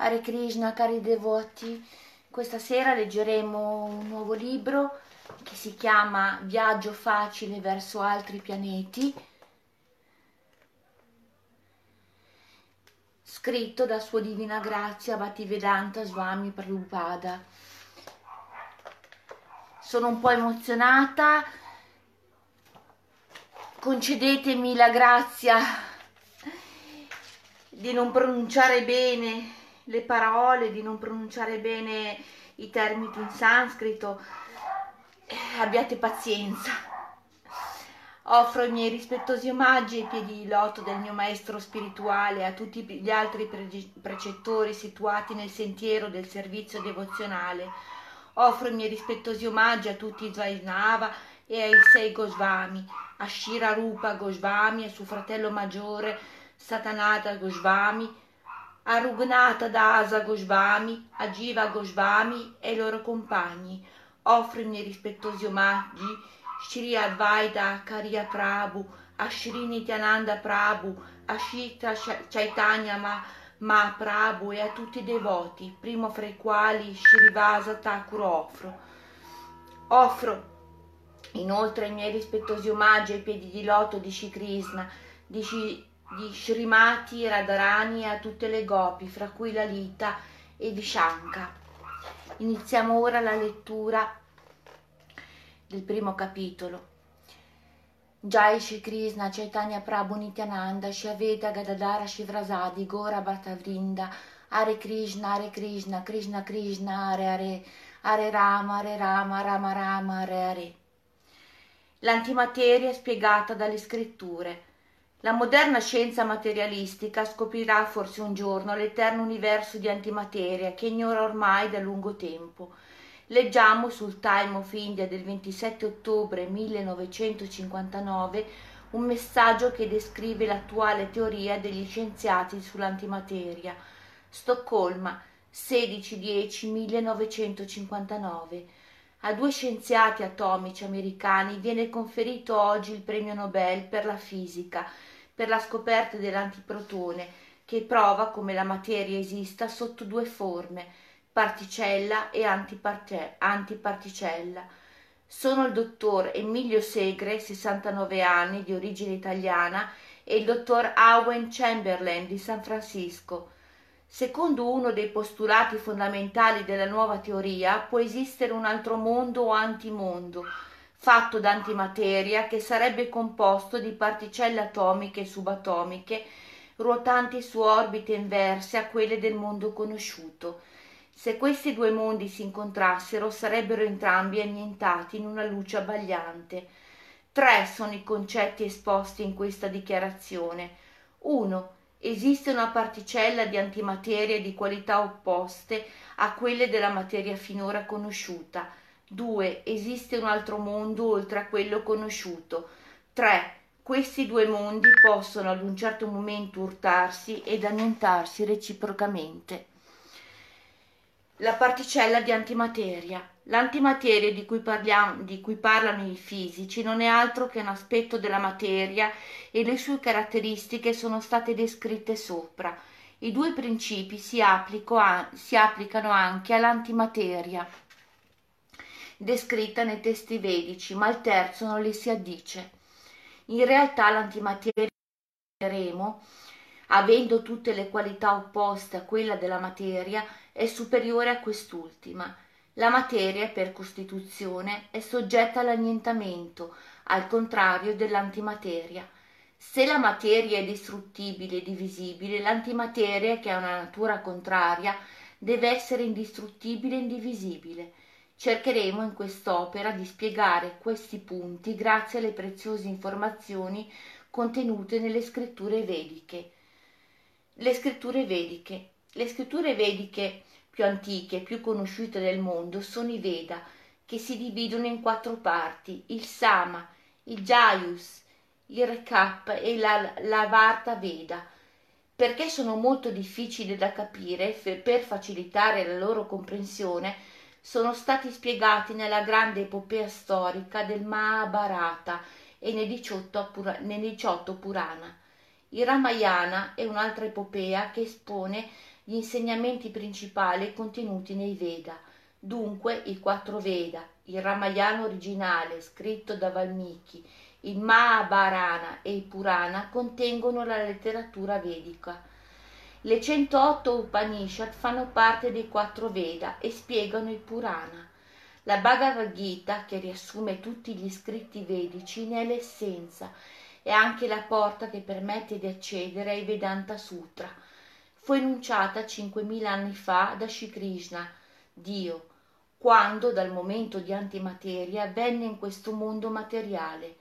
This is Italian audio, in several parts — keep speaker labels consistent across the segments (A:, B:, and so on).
A: Hare Krishna, cari devoti, questa sera leggeremo un nuovo libro che si chiama Viaggio facile verso altri pianeti, scritto da Sua Divina Grazia Bhattivedanta Swami Prabhupada. Sono un po' emozionata, concedetemi la grazia di non pronunciare bene le parole, di non pronunciare bene i termini in sanscrito, eh, abbiate pazienza. Offro i miei rispettosi omaggi ai piedi di loto del mio maestro spirituale, a tutti gli altri pre- precettori situati nel sentiero del servizio devozionale. Offro i miei rispettosi omaggi a tutti i Vaisnava e ai sei Gosvami, a Shira Rupa Gosvami e suo fratello maggiore Satanata Gosvami, a Rugnata Dasa Gosvami, a Jiva Gosvami e i loro compagni. Offro i miei rispettosi omaggi Shri Advaita Karya Prabhu, a Shri Nityananda Prabhu, a Shita Chaitanya Ma, Ma Prabhu e a tutti i devoti, primo fra i quali Shrivasa Thakur offro. Offro inoltre i miei rispettosi omaggi ai piedi di loto di Shri Krishna, di Shri di Srimati Radharani a tutte le gopi, fra cui la Lita e Vishanka. Iniziamo ora la lettura del primo capitolo. Jai Shri Krishna, Chaitanya Prabhu Nityananda, Shyaveda Gadadara Shivrasadi, Gora Bhattavrinda, Hare Krishna, Hare Krishna, Krishna Krishna, Hare Hare, Hare Rama, Hare Rama, Rama Rama, Hare Hare. L'antimateria spiegata dalle scritture. La moderna scienza materialistica scoprirà forse un giorno l'eterno universo di antimateria che ignora ormai da lungo tempo. Leggiamo sul Time of India del 27 ottobre 1959 un messaggio che descrive l'attuale teoria degli scienziati sull'antimateria. Stoccolma, 16-10-1959. A due scienziati atomici americani viene conferito oggi il premio Nobel per la fisica per la scoperta dell'antiprotone che prova come la materia esista sotto due forme, particella e antiparticella. Sono il dottor Emilio Segre, 69 anni, di origine italiana, e il dottor Owen Chamberlain di San Francisco. Secondo uno dei postulati fondamentali della nuova teoria, può esistere un altro mondo o antimondo, fatto d'antimateria che sarebbe composto di particelle atomiche e subatomiche ruotanti su orbite inverse a quelle del mondo conosciuto. Se questi due mondi si incontrassero sarebbero entrambi annientati in una luce abbagliante. Tre sono i concetti esposti in questa dichiarazione. 1. Esiste una particella di antimateria di qualità opposte a quelle della materia finora conosciuta. 2. Esiste un altro mondo oltre a quello conosciuto. 3. Questi due mondi possono ad un certo momento urtarsi ed annientarsi reciprocamente. La particella di antimateria. L'antimateria di cui, parliamo, di cui parlano i fisici non è altro che un aspetto della materia e le sue caratteristiche sono state descritte sopra. I due principi si, si applicano anche all'antimateria descritta nei testi vedici, ma il terzo non le si addice. In realtà l'antimateria avendo tutte le qualità opposte a quella della materia, è superiore a quest'ultima. La materia, per costituzione, è soggetta all'annientamento, al contrario dell'antimateria. Se la materia è distruttibile e divisibile, l'antimateria, che ha una natura contraria, deve essere indistruttibile e indivisibile. Cercheremo in quest'opera di spiegare questi punti grazie alle preziose informazioni contenute nelle scritture vediche. Le scritture vediche. Le scritture vediche più antiche e più conosciute del mondo sono i Veda, che si dividono in quattro parti, il Sama, il Jayus, il Rekap e la, la Varta Veda. Perché sono molto difficili da capire, per facilitare la loro comprensione, sono stati spiegati nella grande epopea storica del Mahabharata e nei 18, Pura, nei 18 Purana. Il Ramayana è un'altra epopea che espone gli insegnamenti principali contenuti nei Veda, dunque i quattro Veda, il Ramayana originale scritto da Valmiki, il Mahabharana e il Purana contengono la letteratura vedica. Le 108 Upanishad fanno parte dei quattro Veda e spiegano il Purana. La Bhagavad Gita, che riassume tutti gli scritti vedici, ne è l'essenza e anche la porta che permette di accedere ai Vedanta Sutra. Fu enunciata 5.000 anni fa da Shri Krishna, Dio, quando dal momento di antimateria venne in questo mondo materiale.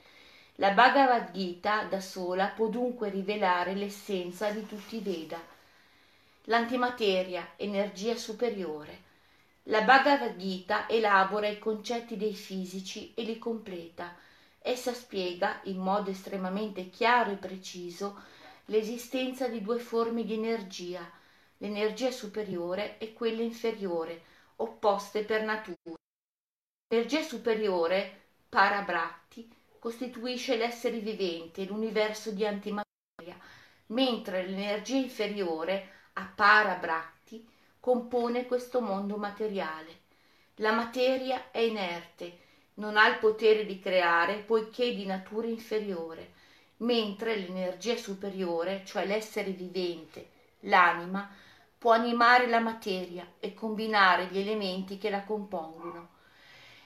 A: La Bhagavad Gita da sola può dunque rivelare l'essenza di tutti i Veda l'antimateria, energia superiore. La Bhagavad Gita elabora i concetti dei fisici e li completa. Essa spiega, in modo estremamente chiaro e preciso, l'esistenza di due forme di energia, l'energia superiore e quella inferiore, opposte per natura. L'energia superiore, Parabhakti, costituisce l'essere vivente, l'universo di antimateria, mentre l'energia inferiore, Apara Bhakti compone questo mondo materiale. La materia è inerte, non ha il potere di creare poiché di natura inferiore, mentre l'energia superiore, cioè l'essere vivente, l'anima, può animare la materia e combinare gli elementi che la compongono.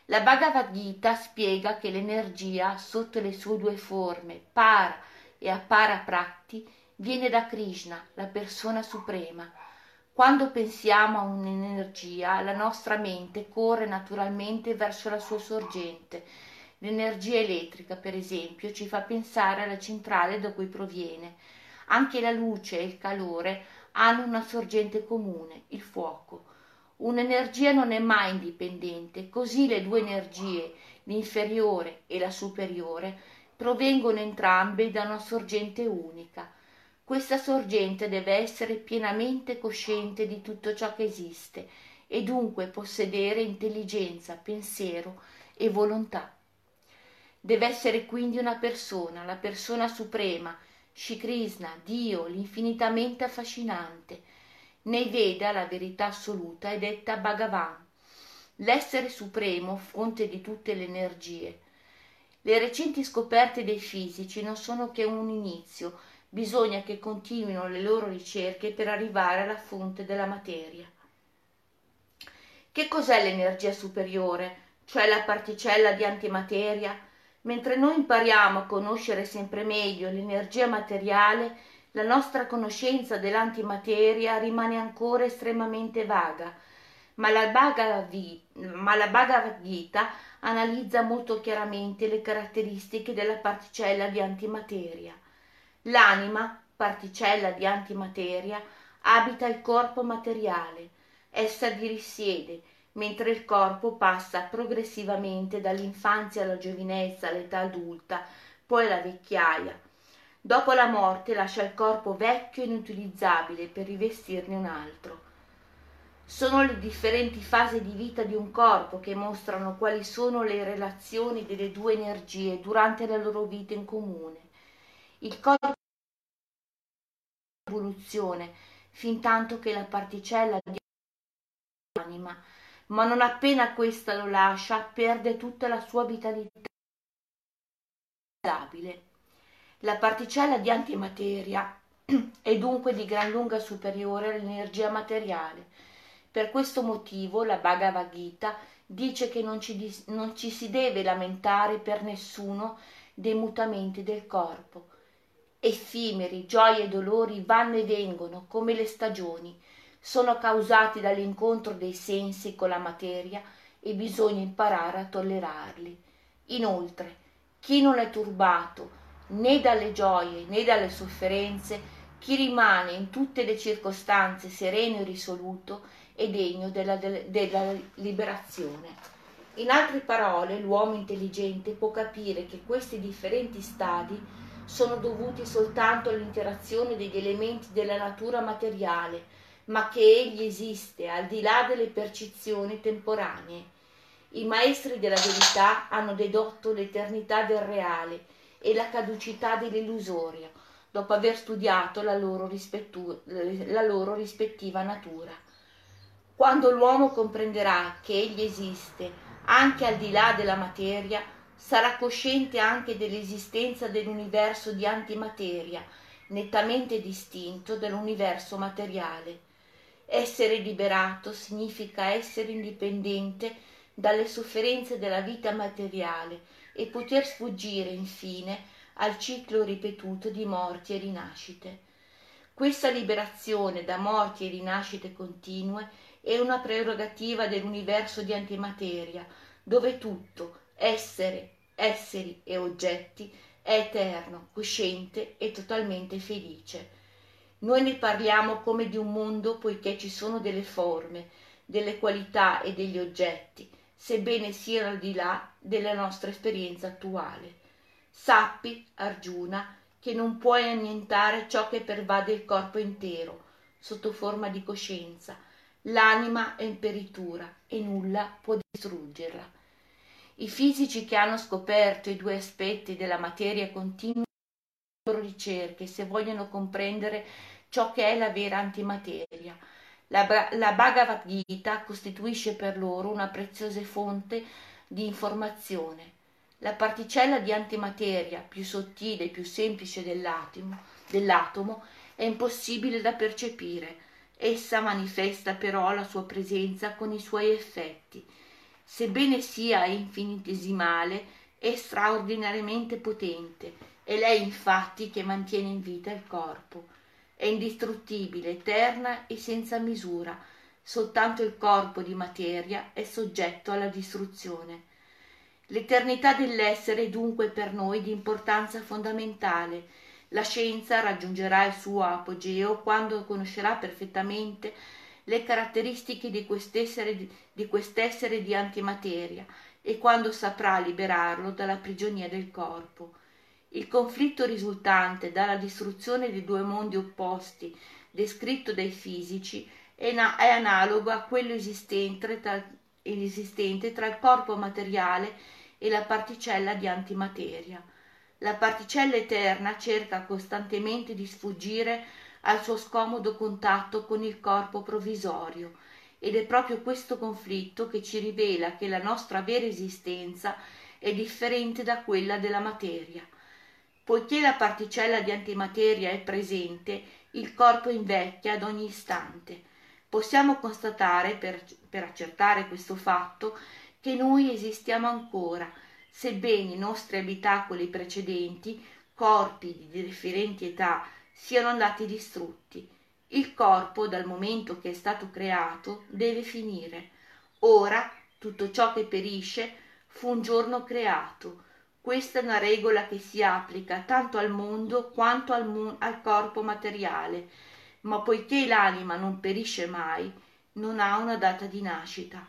A: La Bhagavad Gita spiega che l'energia, sotto le sue due forme, para e apara prati, viene da Krishna, la persona suprema. Quando pensiamo a un'energia, la nostra mente corre naturalmente verso la sua sorgente. L'energia elettrica, per esempio, ci fa pensare alla centrale da cui proviene. Anche la luce e il calore hanno una sorgente comune, il fuoco. Un'energia non è mai indipendente, così le due energie, l'inferiore e la superiore, provengono entrambe da una sorgente unica. Questa sorgente deve essere pienamente cosciente di tutto ciò che esiste e dunque possedere intelligenza, pensiero e volontà. Deve essere quindi una persona, la persona suprema, Shri Krishna, Dio, l'infinitamente affascinante. Nei Veda la verità assoluta è detta Bhagavan, l'essere supremo, fonte di tutte le energie. Le recenti scoperte dei fisici non sono che un inizio, bisogna che continuino le loro ricerche per arrivare alla fonte della materia. Che cos'è l'energia superiore, cioè la particella di antimateria? Mentre noi impariamo a conoscere sempre meglio l'energia materiale, la nostra conoscenza dell'antimateria rimane ancora estremamente vaga, ma la Bhagavad Gita analizza molto chiaramente le caratteristiche della particella di antimateria. L'anima, particella di antimateria, abita il corpo materiale, essa vi risiede, mentre il corpo passa progressivamente dall'infanzia alla giovinezza all'età adulta, poi alla vecchiaia. Dopo la morte lascia il corpo vecchio e inutilizzabile per rivestirne un altro. Sono le differenti fasi di vita di un corpo che mostrano quali sono le relazioni delle due energie durante la loro vita in comune. Il corpo evoluzione, fin tanto che la particella di anima, ma non appena questa lo lascia, perde tutta la sua vitalità. La particella di antimateria è dunque di gran lunga superiore all'energia materiale. Per questo motivo la Bhagavad Gita dice che non ci, non ci si deve lamentare per nessuno dei mutamenti del corpo, effimeri, gioie e dolori vanno e vengono come le stagioni, sono causati dall'incontro dei sensi con la materia e bisogna imparare a tollerarli. Inoltre, chi non è turbato né dalle gioie né dalle sofferenze, chi rimane in tutte le circostanze sereno e risoluto, è degno della, della liberazione. In altre parole, l'uomo intelligente può capire che questi differenti stadi sono dovuti soltanto all'interazione degli elementi della natura materiale, ma che egli esiste al di là delle percezioni temporanee. I maestri della verità hanno dedotto l'eternità del reale e la caducità dell'illusorio. dopo aver studiato la loro, rispettu- la loro rispettiva natura. Quando l'uomo comprenderà che egli esiste anche al di là della materia, sarà cosciente anche dell'esistenza dell'universo di antimateria, nettamente distinto dall'universo materiale. Essere liberato significa essere indipendente dalle sofferenze della vita materiale e poter sfuggire infine al ciclo ripetuto di morti e rinascite. Questa liberazione da morti e rinascite continue è una prerogativa dell'universo di antimateria, dove tutto, essere, esseri e oggetti, è eterno, cosciente e totalmente felice. Noi ne parliamo come di un mondo poiché ci sono delle forme, delle qualità e degli oggetti, sebbene siano al di là della nostra esperienza attuale. Sappi, Arjuna, che non puoi annientare ciò che pervade il corpo intero, sotto forma di coscienza. L'anima è imperitura e nulla può distruggerla. I fisici che hanno scoperto i due aspetti della materia loro ricerche se vogliono comprendere ciò che è la vera antimateria. La, la Bhagavad Gita costituisce per loro una preziosa fonte di informazione. La particella di antimateria più sottile e più semplice dell'atomo, dell'atomo è impossibile da percepire. Essa manifesta però la sua presenza con i suoi effetti. Sebbene sia infinitesimale, è straordinariamente potente. È lei infatti che mantiene in vita il corpo. È indistruttibile, eterna e senza misura. Soltanto il corpo di materia è soggetto alla distruzione. L'eternità dell'essere è dunque per noi di importanza fondamentale. La scienza raggiungerà il suo apogeo quando conoscerà perfettamente le caratteristiche di quest'essere di, quest'essere di antimateria e quando saprà liberarlo dalla prigionia del corpo. Il conflitto risultante dalla distruzione dei due mondi opposti descritto dai fisici è, na- è analogo a quello esistente tra, esistente tra il corpo materiale e la particella di antimateria. La particella eterna cerca costantemente di sfuggire al suo scomodo contatto con il corpo provvisorio ed è proprio questo conflitto che ci rivela che la nostra vera esistenza è differente da quella della materia. Poiché la particella di antimateria è presente, il corpo invecchia ad ogni istante. Possiamo constatare, per, per accertare questo fatto, che noi esistiamo ancora, sebbene i nostri abitacoli precedenti, corpi di differenti età, siano andati distrutti. Il corpo, dal momento che è stato creato, deve finire. Ora tutto ciò che perisce fu un giorno creato. Questa è una regola che si applica tanto al mondo quanto al, mo- al corpo materiale, ma poiché l'anima non perisce mai, non ha una data di nascita.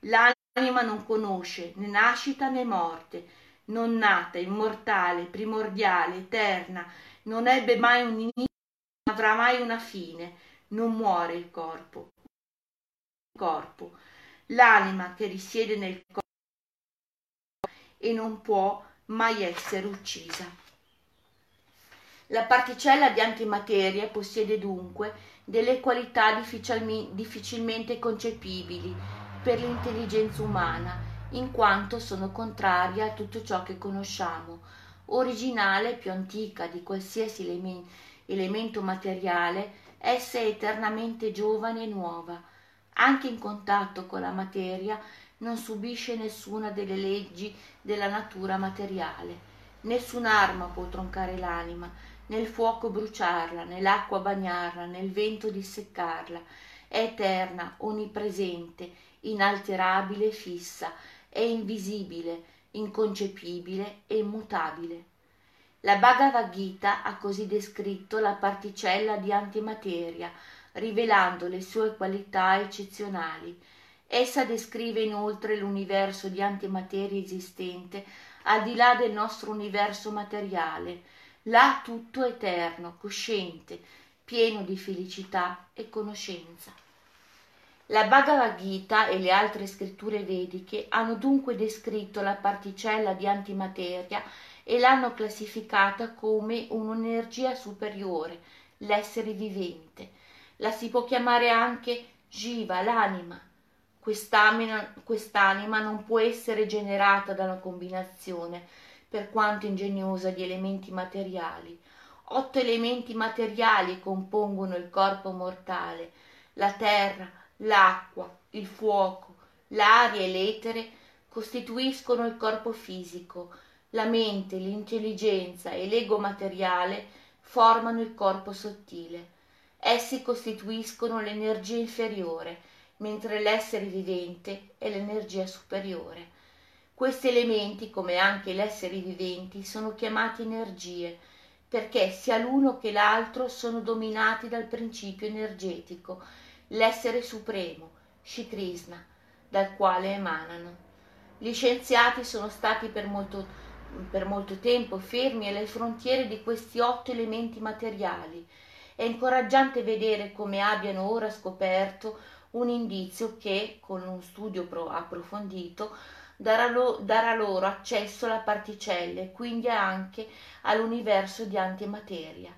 A: L'anima non conosce né nascita né morte, non nata, immortale, primordiale, eterna, non ebbe mai un inizio, non avrà mai una fine, non muore il corpo. Il corpo, l'anima che risiede nel corpo e non può mai essere uccisa. La particella di antimateria possiede dunque delle qualità difficilmente concepibili per l'intelligenza umana, in quanto sono contrarie a tutto ciò che conosciamo, originale più antica di qualsiasi elemen- elemento materiale, essa è eternamente giovane e nuova. Anche in contatto con la materia non subisce nessuna delle leggi della natura materiale. Nessun'arma può troncare l'anima, nel fuoco bruciarla, nell'acqua bagnarla, nel vento disseccarla. È eterna, onnipresente, inalterabile fissa, è invisibile, inconcepibile e immutabile. La Bhagavad Gita ha così descritto la particella di antimateria, rivelando le sue qualità eccezionali. Essa descrive inoltre l'universo di antimateria esistente al di là del nostro universo materiale, là tutto eterno, cosciente, pieno di felicità e conoscenza. La Bhagavad Gita e le altre scritture vediche hanno dunque descritto la particella di antimateria e l'hanno classificata come un'energia superiore, l'essere vivente. La si può chiamare anche Jiva, l'anima. Quest'anima, quest'anima non può essere generata da una combinazione, per quanto ingegnosa, di elementi materiali. Otto elementi materiali compongono il corpo mortale, la terra, l'acqua, il fuoco, l'aria e l'etere costituiscono il corpo fisico, la mente, l'intelligenza e l'ego materiale formano il corpo sottile. Essi costituiscono l'energia inferiore, mentre l'essere vivente è l'energia superiore. Questi elementi, come anche gli esseri viventi, sono chiamati energie, perché sia l'uno che l'altro sono dominati dal principio energetico, l'essere supremo, Shri Krishna, dal quale emanano. Gli scienziati sono stati per molto, per molto tempo fermi alle frontiere di questi otto elementi materiali. È incoraggiante vedere come abbiano ora scoperto un indizio che, con un studio approfondito, darà, lo, darà loro accesso alla particella e quindi anche all'universo di antimateria.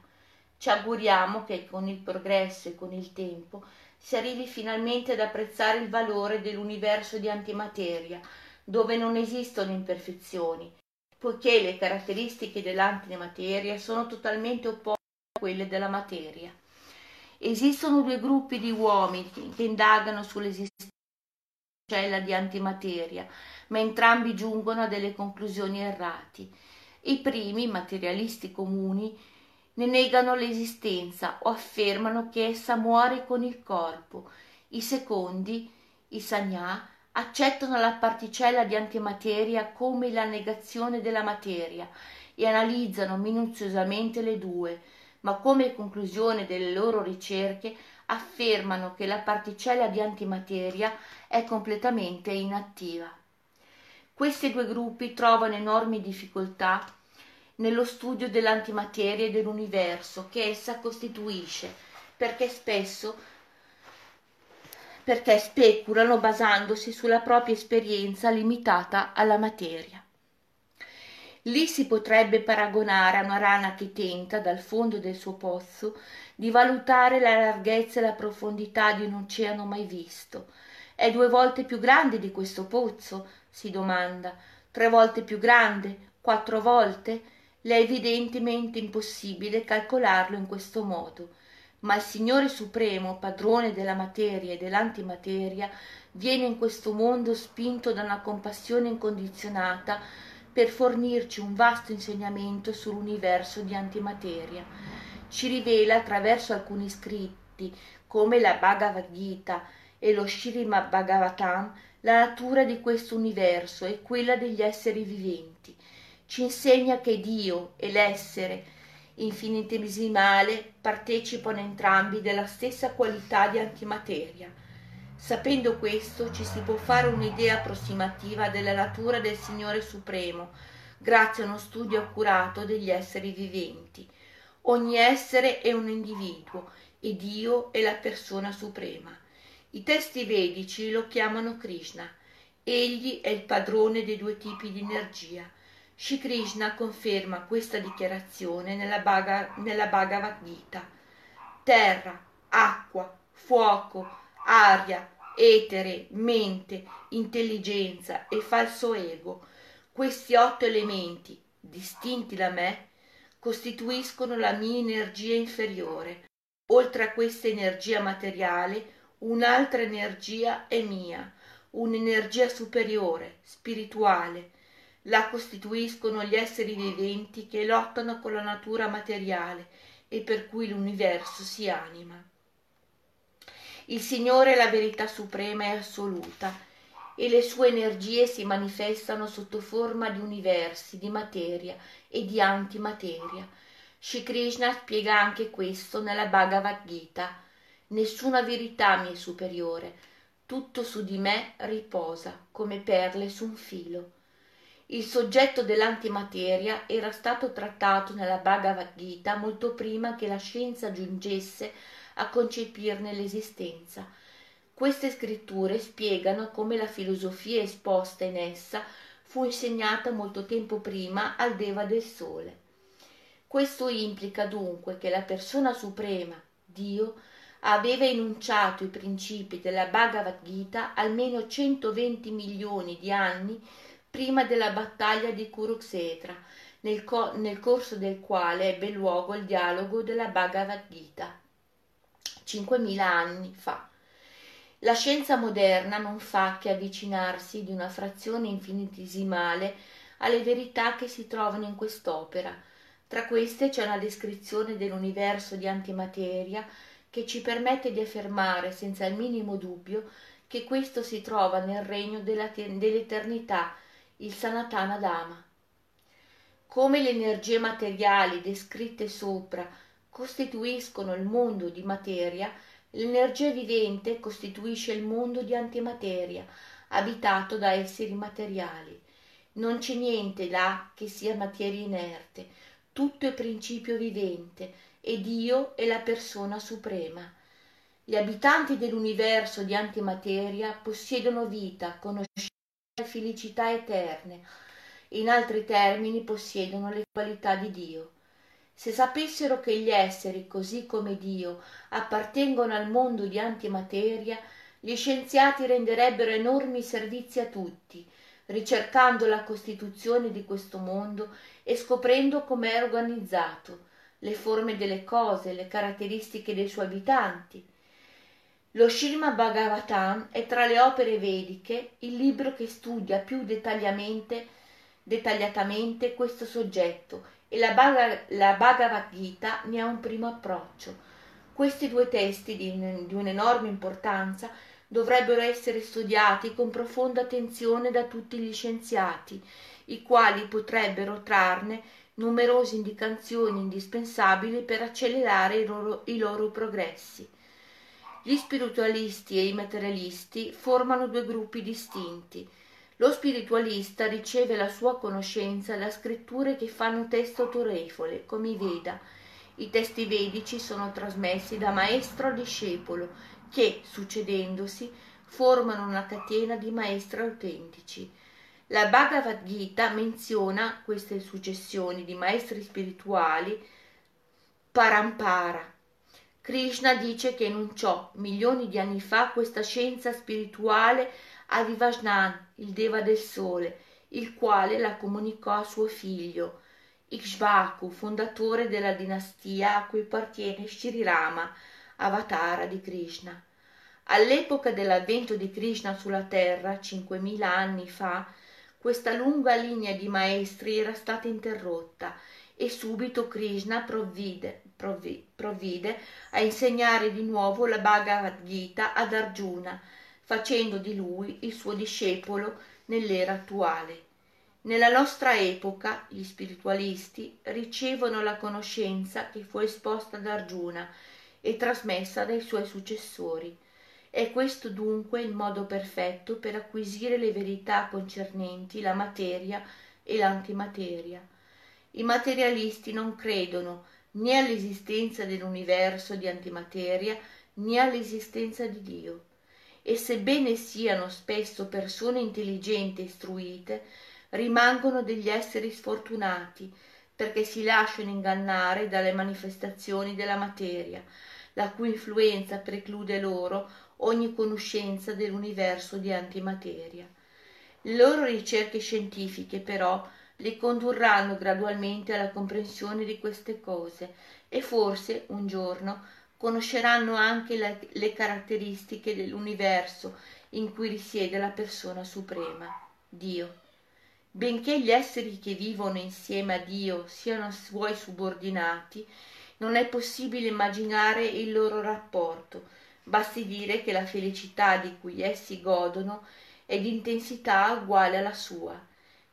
A: Ci auguriamo che con il progresso e con il tempo si arrivi finalmente ad apprezzare il valore dell'universo di antimateria, dove non esistono imperfezioni, poiché le caratteristiche dell'antimateria sono totalmente opposte a quelle della materia. Esistono due gruppi di uomini che indagano sull'esistenza della di antimateria, ma entrambi giungono a delle conclusioni errati. I primi, materialisti comuni, ne negano l'esistenza o affermano che essa muore con il corpo. I secondi, i sanyà, accettano la particella di antimateria come la negazione della materia e analizzano minuziosamente le due, ma come conclusione delle loro ricerche affermano che la particella di antimateria è completamente inattiva. Questi due gruppi trovano enormi difficoltà nello studio dell'antimateria e dell'universo che essa costituisce, perché spesso perché speculano basandosi sulla propria esperienza limitata alla materia. Lì si potrebbe paragonare a una rana che tenta, dal fondo del suo pozzo, di valutare la larghezza e la profondità di un oceano mai visto. È due volte più grande di questo pozzo? si domanda. Tre volte più grande? Quattro volte? Le è evidentemente impossibile calcolarlo in questo modo ma il Signore Supremo, padrone della materia e dell'antimateria, viene in questo mondo spinto da una compassione incondizionata per fornirci un vasto insegnamento sull'universo di antimateria. Ci rivela attraverso alcuni scritti, come la Bhagavad Gita e lo Srimad Bhagavatam, la natura di questo universo e quella degli esseri viventi. Ci insegna che Dio e l'essere infinitesimale partecipano entrambi della stessa qualità di antimateria. Sapendo questo ci si può fare un'idea approssimativa della natura del Signore Supremo, grazie a uno studio accurato degli esseri viventi. Ogni essere è un individuo e Dio è la persona suprema. I testi vedici lo chiamano Krishna. Egli è il padrone dei due tipi di energia Shri Krishna conferma questa dichiarazione nella, Bhaga, nella Bhagavad Gita. Terra, acqua, fuoco, aria, etere, mente, intelligenza e falso ego, questi otto elementi, distinti da me, costituiscono la mia energia inferiore. Oltre a questa energia materiale, un'altra energia è mia, un'energia superiore, spirituale, la costituiscono gli esseri viventi che lottano con la natura materiale e per cui l'universo si anima. Il Signore è la verità suprema e assoluta e le sue energie si manifestano sotto forma di universi, di materia e di antimateria. Shri Krishna spiega anche questo nella Bhagavad Gita. Nessuna verità mi è superiore, tutto su di me riposa come perle su un filo. Il soggetto dell'antimateria era stato trattato nella Bhagavad Gita molto prima che la scienza giungesse a concepirne l'esistenza. Queste scritture spiegano come la filosofia esposta in essa fu insegnata molto tempo prima al Deva del Sole. Questo implica dunque che la persona suprema, Dio, aveva enunciato i principi della Bhagavad Gita almeno 120 milioni di anni prima della battaglia di Kurukshetra, nel, co- nel corso del quale ebbe luogo il dialogo della Bhagavad Gita, 5.000 anni fa. La scienza moderna non fa che avvicinarsi di una frazione infinitesimale alle verità che si trovano in quest'opera. Tra queste c'è una descrizione dell'universo di antimateria che ci permette di affermare senza il minimo dubbio che questo si trova nel regno dell'eternità, il Sanatana Dhamma. Come le energie materiali descritte sopra costituiscono il mondo di materia, l'energia vivente costituisce il mondo di antimateria, abitato da esseri materiali. Non c'è niente là che sia materia inerte, tutto è principio vivente e Dio è la persona suprema. Gli abitanti dell'universo di antimateria possiedono vita, conoscenza e felicità eterne, in altri termini possiedono le qualità di Dio. Se sapessero che gli esseri, così come Dio, appartengono al mondo di antimateria, gli scienziati renderebbero enormi servizi a tutti, ricercando la costituzione di questo mondo e scoprendo com'è organizzato, le forme delle cose, le caratteristiche dei suoi abitanti. Lo Srimad Bhagavatam è tra le opere vediche il libro che studia più dettagliatamente questo soggetto e la, Bhag- la Bhagavad Gita ne ha un primo approccio. Questi due testi di, di un'enorme importanza dovrebbero essere studiati con profonda attenzione da tutti gli scienziati, i quali potrebbero trarne numerose indicazioni indispensabili per accelerare i loro, i loro progressi. Gli spiritualisti e i materialisti formano due gruppi distinti. Lo spiritualista riceve la sua conoscenza da scritture che fanno testo autorevole, come i Veda. I testi vedici sono trasmessi da maestro a discepolo, che, succedendosi, formano una catena di maestri autentici. La Bhagavad Gita menziona queste successioni di maestri spirituali parampara. Krishna dice che enunciò milioni di anni fa questa scienza spirituale a Vivajnan, il Deva del Sole, il quale la comunicò a suo figlio, Ikshvaku, fondatore della dinastia a cui appartiene Sri Rama, avatara di Krishna. All'epoca dell'avvento di Krishna sulla terra, 5.000 anni fa, questa lunga linea di maestri era stata interrotta e subito Krishna provvide, provvide, provvide a insegnare di nuovo la Bhagavad Gita ad Arjuna, facendo di lui il suo discepolo nell'era attuale. Nella nostra epoca gli spiritualisti ricevono la conoscenza che fu esposta da Arjuna e trasmessa dai suoi successori. È questo dunque il modo perfetto per acquisire le verità concernenti la materia e l'antimateria. I materialisti non credono né all'esistenza dell'universo di antimateria né all'esistenza di Dio. E sebbene siano spesso persone intelligenti e istruite, rimangono degli esseri sfortunati perché si lasciano ingannare dalle manifestazioni della materia, la cui influenza preclude loro ogni conoscenza dell'universo di antimateria. Le loro ricerche scientifiche, però, li condurranno gradualmente alla comprensione di queste cose e forse un giorno conosceranno anche la, le caratteristiche dell'universo in cui risiede la persona suprema, Dio. Benché gli esseri che vivono insieme a Dio siano suoi subordinati, non è possibile immaginare il loro rapporto, Basti dire che la felicità di cui essi godono è di intensità uguale alla sua.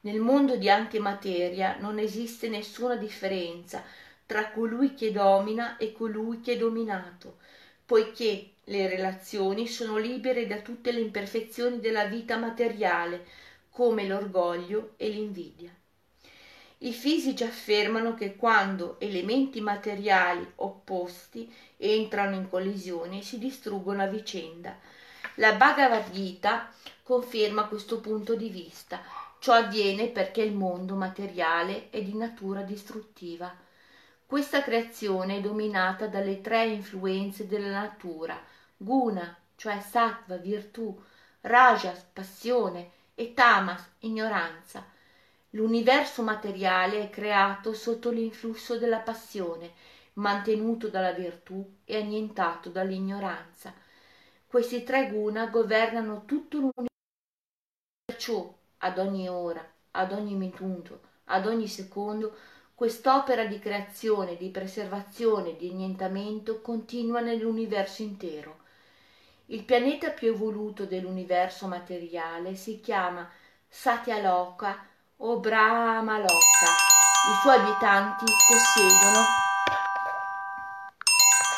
A: Nel mondo di antimateria non esiste nessuna differenza tra colui che domina e colui che è dominato, poiché le relazioni sono libere da tutte le imperfezioni della vita materiale, come l'orgoglio e l'invidia. I fisici affermano che quando elementi materiali opposti entrano in collisione si distruggono a vicenda. La Bhagavad Gita conferma questo punto di vista. Ciò avviene perché il mondo materiale è di natura distruttiva. Questa creazione è dominata dalle tre influenze della natura, guna, cioè sattva, virtù, rajas, passione, e tamas, ignoranza. L'universo materiale è creato sotto l'influsso della passione, mantenuto dalla virtù e annientato dall'ignoranza. Questi tre guna governano tutto l'universo. Perciò, ad ogni ora, ad ogni minuto, ad ogni secondo, quest'opera di creazione, di preservazione, di annientamento continua nell'universo intero. Il pianeta più evoluto dell'universo materiale si chiama Satyaloka o Brahmaloka. I suoi abitanti possiedono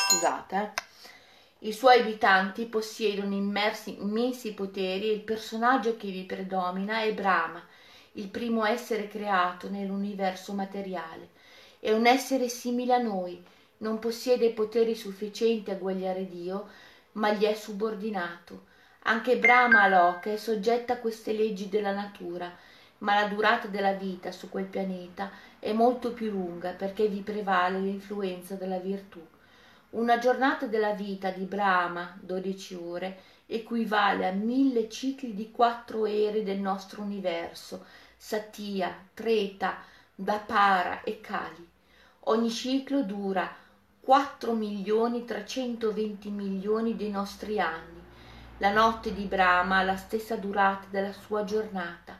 A: scusate, eh. i suoi abitanti possiedono immersi, immensi poteri e il personaggio che vi predomina è Brahma, il primo essere creato nell'universo materiale. È un essere simile a noi, non possiede poteri sufficienti a guagliare Dio, ma gli è subordinato. Anche Brahma Loka è soggetta a queste leggi della natura, ma la durata della vita su quel pianeta è molto più lunga perché vi prevale l'influenza della virtù. Una giornata della vita di Brahma, dodici ore, equivale a mille cicli di quattro ere del nostro universo, Satya, Treta, Dapara e Kali. Ogni ciclo dura 4 milioni 320 milioni dei nostri anni. La notte di Brahma ha la stessa durata della sua giornata.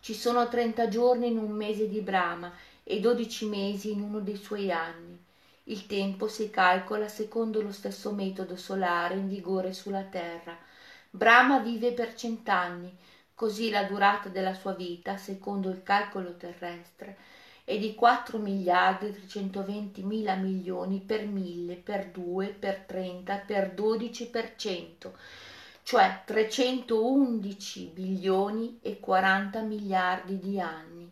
A: Ci sono 30 giorni in un mese di Brahma e 12 mesi in uno dei suoi anni. Il tempo si calcola secondo lo stesso metodo solare in vigore sulla Terra. Brahma vive per cent'anni, così la durata della sua vita, secondo il calcolo terrestre, è di 4 miliardi 320 mila milioni per mille, per 2, per 30, per 12 per cento, cioè 311 bilioni e 40 miliardi di anni.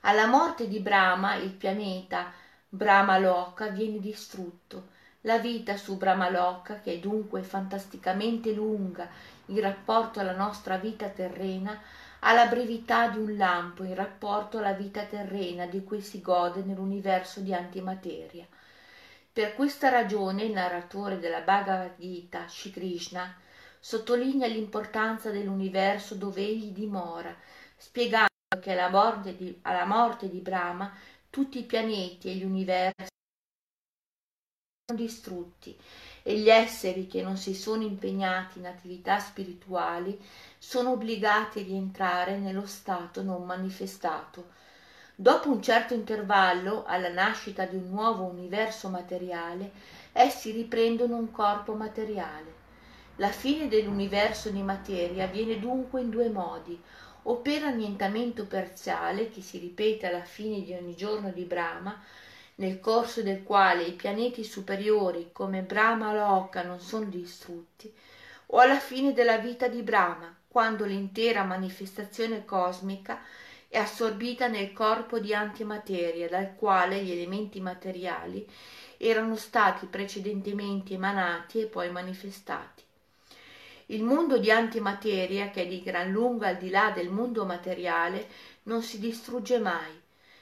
A: Alla morte di Brahma il pianeta Brahmaloka viene distrutto. La vita su Brahmaloka, che è dunque fantasticamente lunga in rapporto alla nostra vita terrena, ha la brevità di un lampo in rapporto alla vita terrena di cui si gode nell'universo di antimateria. Per questa ragione il narratore della Bhagavad Gita, Shri Krishna, sottolinea l'importanza dell'universo dove egli dimora, spiegando che alla morte di, alla morte di Brahma tutti i pianeti e gli universi sono distrutti e gli esseri che non si sono impegnati in attività spirituali sono obbligati a rientrare nello stato non manifestato. Dopo un certo intervallo, alla nascita di un nuovo universo materiale, essi riprendono un corpo materiale. La fine dell'universo di materia avviene dunque in due modi, o per annientamento parziale che si ripete alla fine di ogni giorno di Brahma, nel corso del quale i pianeti superiori come Brahma Loka non sono distrutti, o alla fine della vita di Brahma, quando l'intera manifestazione cosmica è assorbita nel corpo di antimateria dal quale gli elementi materiali erano stati precedentemente emanati e poi manifestati. Il mondo di antimateria, che è di gran lunga al di là del mondo materiale, non si distrugge mai.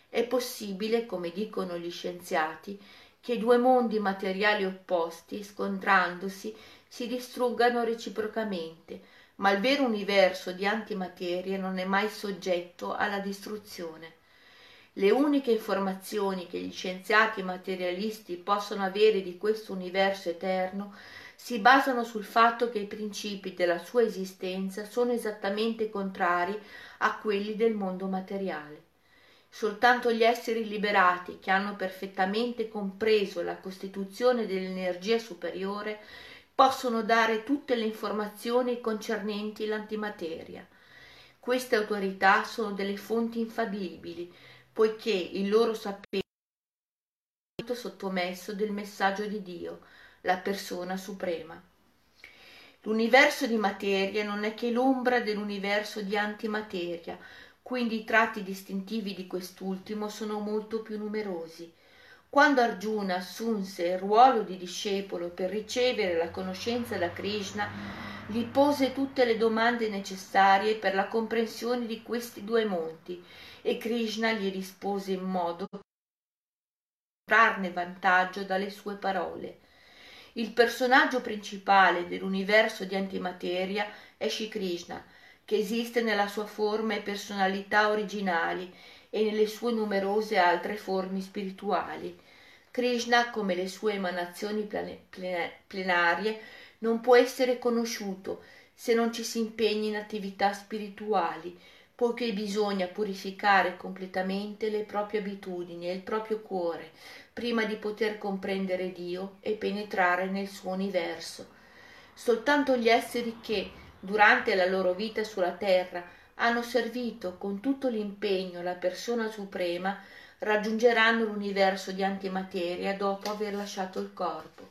A: È possibile, come dicono gli scienziati, che due mondi materiali opposti, scontrandosi, si distruggano reciprocamente, ma il vero universo di antimateria non è mai soggetto alla distruzione. Le uniche informazioni che gli scienziati materialisti possono avere di questo universo eterno si basano sul fatto che i principi della sua esistenza sono esattamente contrari a quelli del mondo materiale. Soltanto gli esseri liberati che hanno perfettamente compreso la costituzione dell'energia superiore possono dare tutte le informazioni concernenti l'antimateria. Queste autorità sono delle fonti infallibili, poiché il loro sapere è sottomesso del messaggio di Dio, la persona suprema. L'universo di materia non è che l'ombra dell'universo di antimateria, quindi i tratti distintivi di quest'ultimo sono molto più numerosi. Quando Arjuna assunse il ruolo di discepolo per ricevere la conoscenza da Krishna, gli pose tutte le domande necessarie per la comprensione di questi due monti e Krishna gli rispose in modo trarne vantaggio dalle sue parole. Il personaggio principale dell'universo di antimateria è Shri Krishna, che esiste nella sua forma e personalità originali e nelle sue numerose altre forme spirituali. Krishna, come le sue emanazioni plane- plenarie, non può essere conosciuto se non ci si impegna in attività spirituali, poiché bisogna purificare completamente le proprie abitudini e il proprio cuore prima di poter comprendere Dio e penetrare nel suo universo. Soltanto gli esseri che, durante la loro vita sulla terra, hanno servito con tutto l'impegno la persona suprema, raggiungeranno l'universo di antimateria dopo aver lasciato il corpo.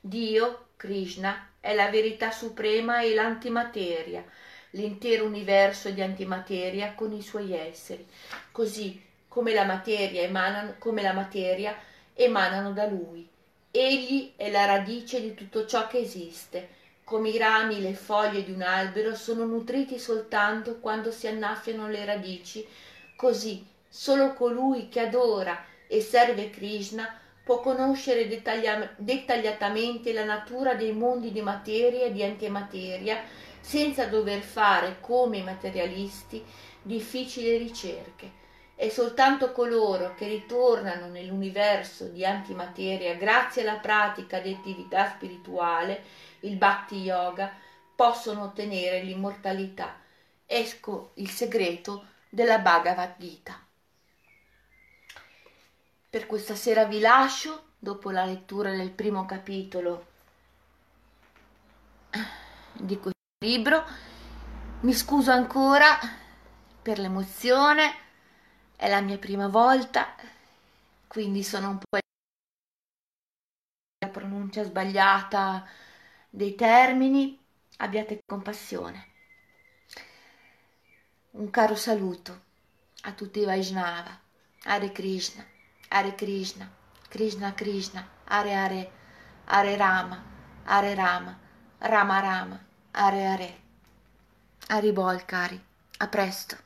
A: Dio, Krishna, è la verità suprema e l'antimateria, l'intero universo di antimateria con i suoi esseri, così come la materia emanano, come la materia emanano da lui. Egli è la radice di tutto ciò che esiste, come i rami e le foglie di un albero sono nutriti soltanto quando si annaffiano le radici, così solo colui che adora e serve Krishna può conoscere dettaglia- dettagliatamente la natura dei mondi di materia e di antimateria senza dover fare, come i materialisti, difficili ricerche. È soltanto coloro che ritornano nell'universo di antimateria grazie alla pratica di attività spirituale, il bhakti yoga, possono ottenere l'immortalità. Ecco il segreto della Bhagavad Gita. Per questa sera vi lascio, dopo la lettura del primo capitolo di questo libro. Mi scuso ancora per l'emozione, è la mia prima volta, quindi sono un po' la pronuncia sbagliata dei termini, abbiate compassione. Un caro saluto a tutti i Vaishnava, Hare Krishna, Hare Krishna, Krishna Krishna, Hare Hare, Hare Rama, Hare Rama, Rama Rama, Are Are. Arribol, cari. A presto.